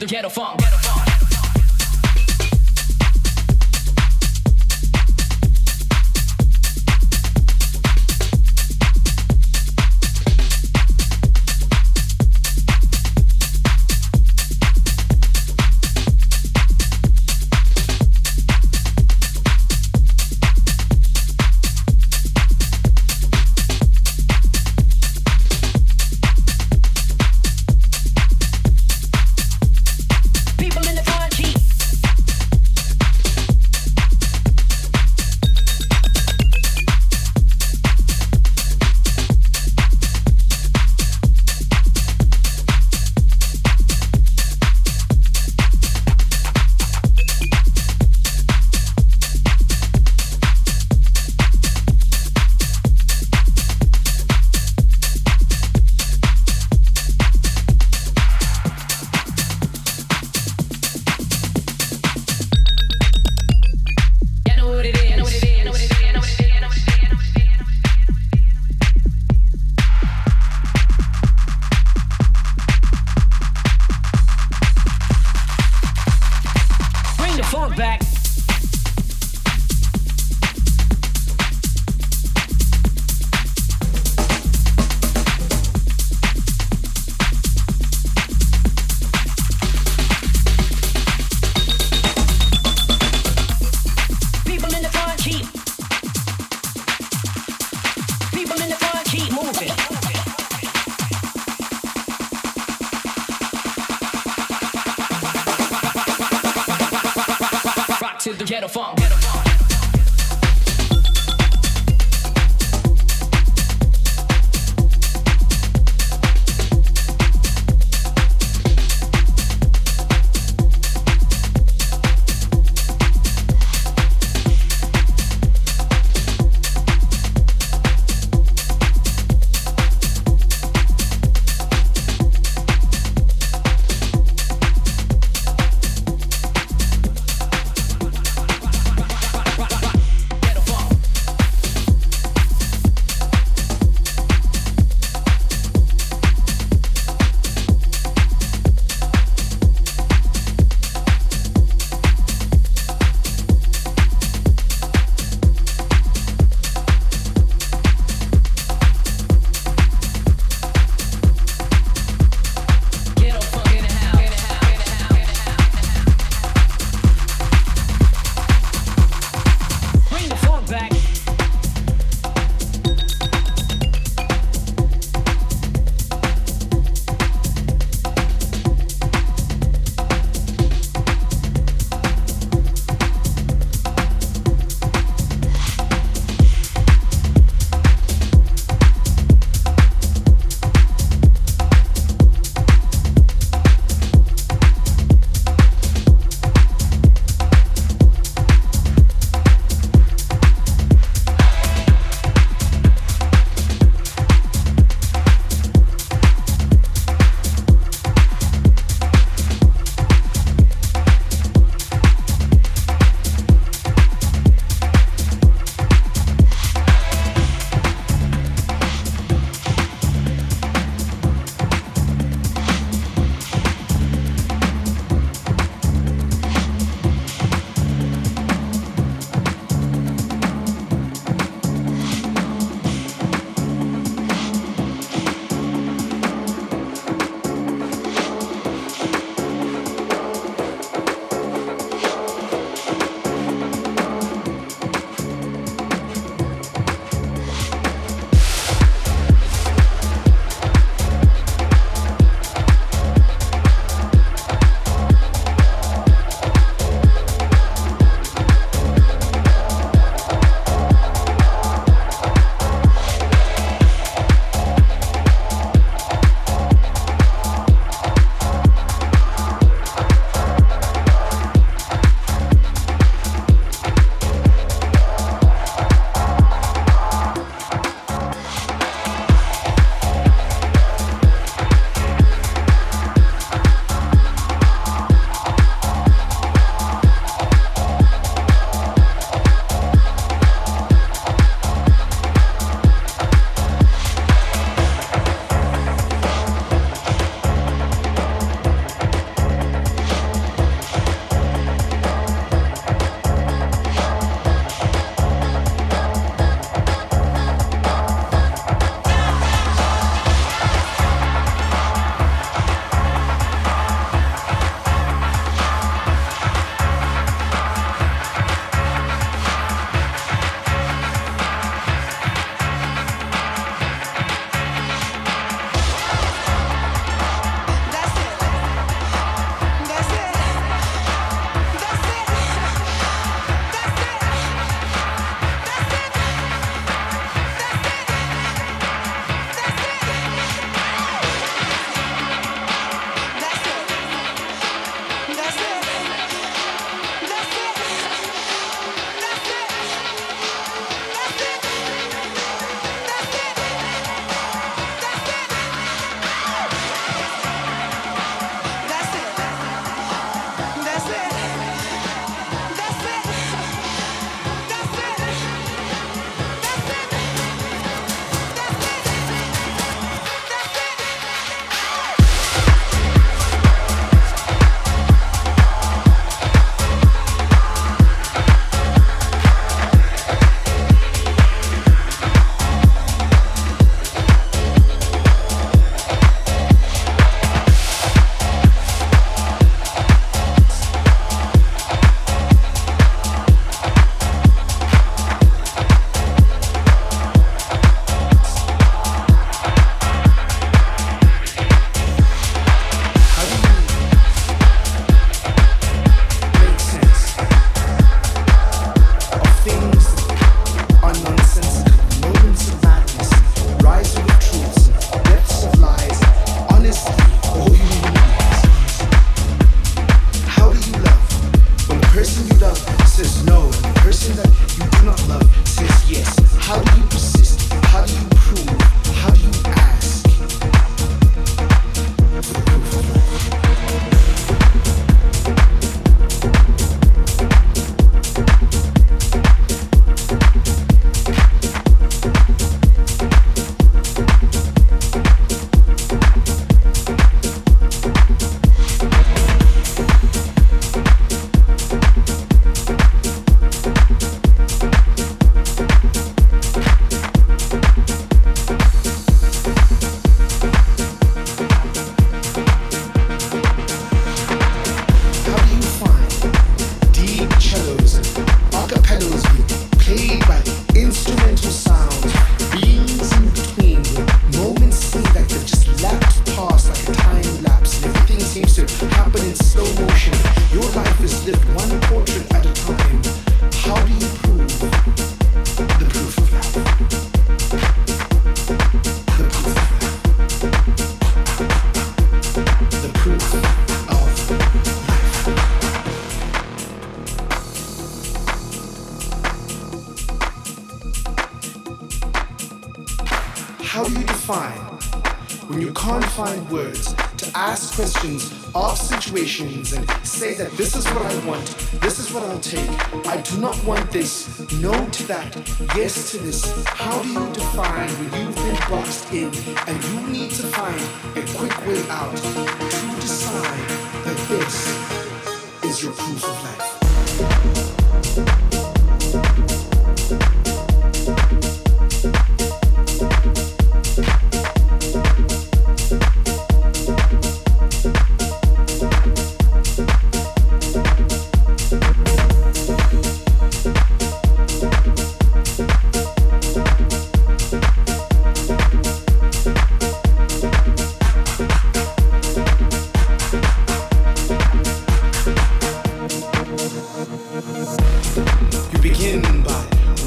the ghetto funk. Funk. to the ghetto funk. Ghetto funk.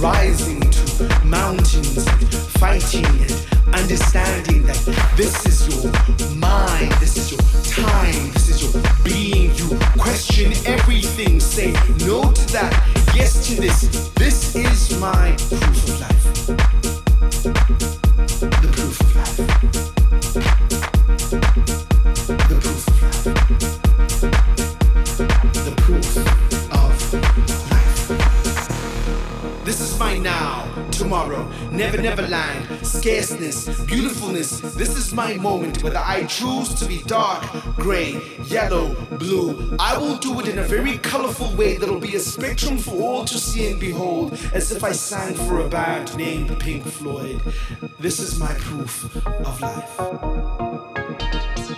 Rising to mountains fighting and understanding that this is your mind, this is your time, this is your being. You question everything, say no to that, yes to this. This is my proof of life. Never, never land, scarceness, beautifulness. This is my moment, whether I choose to be dark, gray, yellow, blue. I will do it in a very colorful way that'll be a spectrum for all to see and behold, as if I sang for a band named Pink Floyd. This is my proof of life.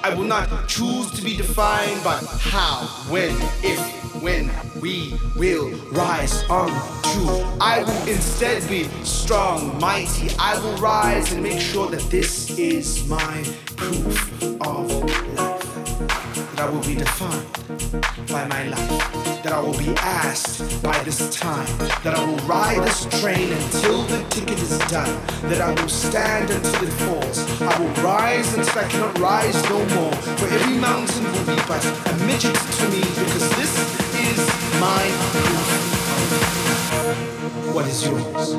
I will not choose to be defined by how, when, if, when we will rise on to. I will instead be strong, mighty. I will rise and make sure that this is my proof of life. That I will be defined by my life. That I will be asked by this time. That I will ride this train until the ticket is done. That I will stand until it falls. I will rise until I cannot rise no more. For every mountain will be but a midget to me because this proof. What is yours?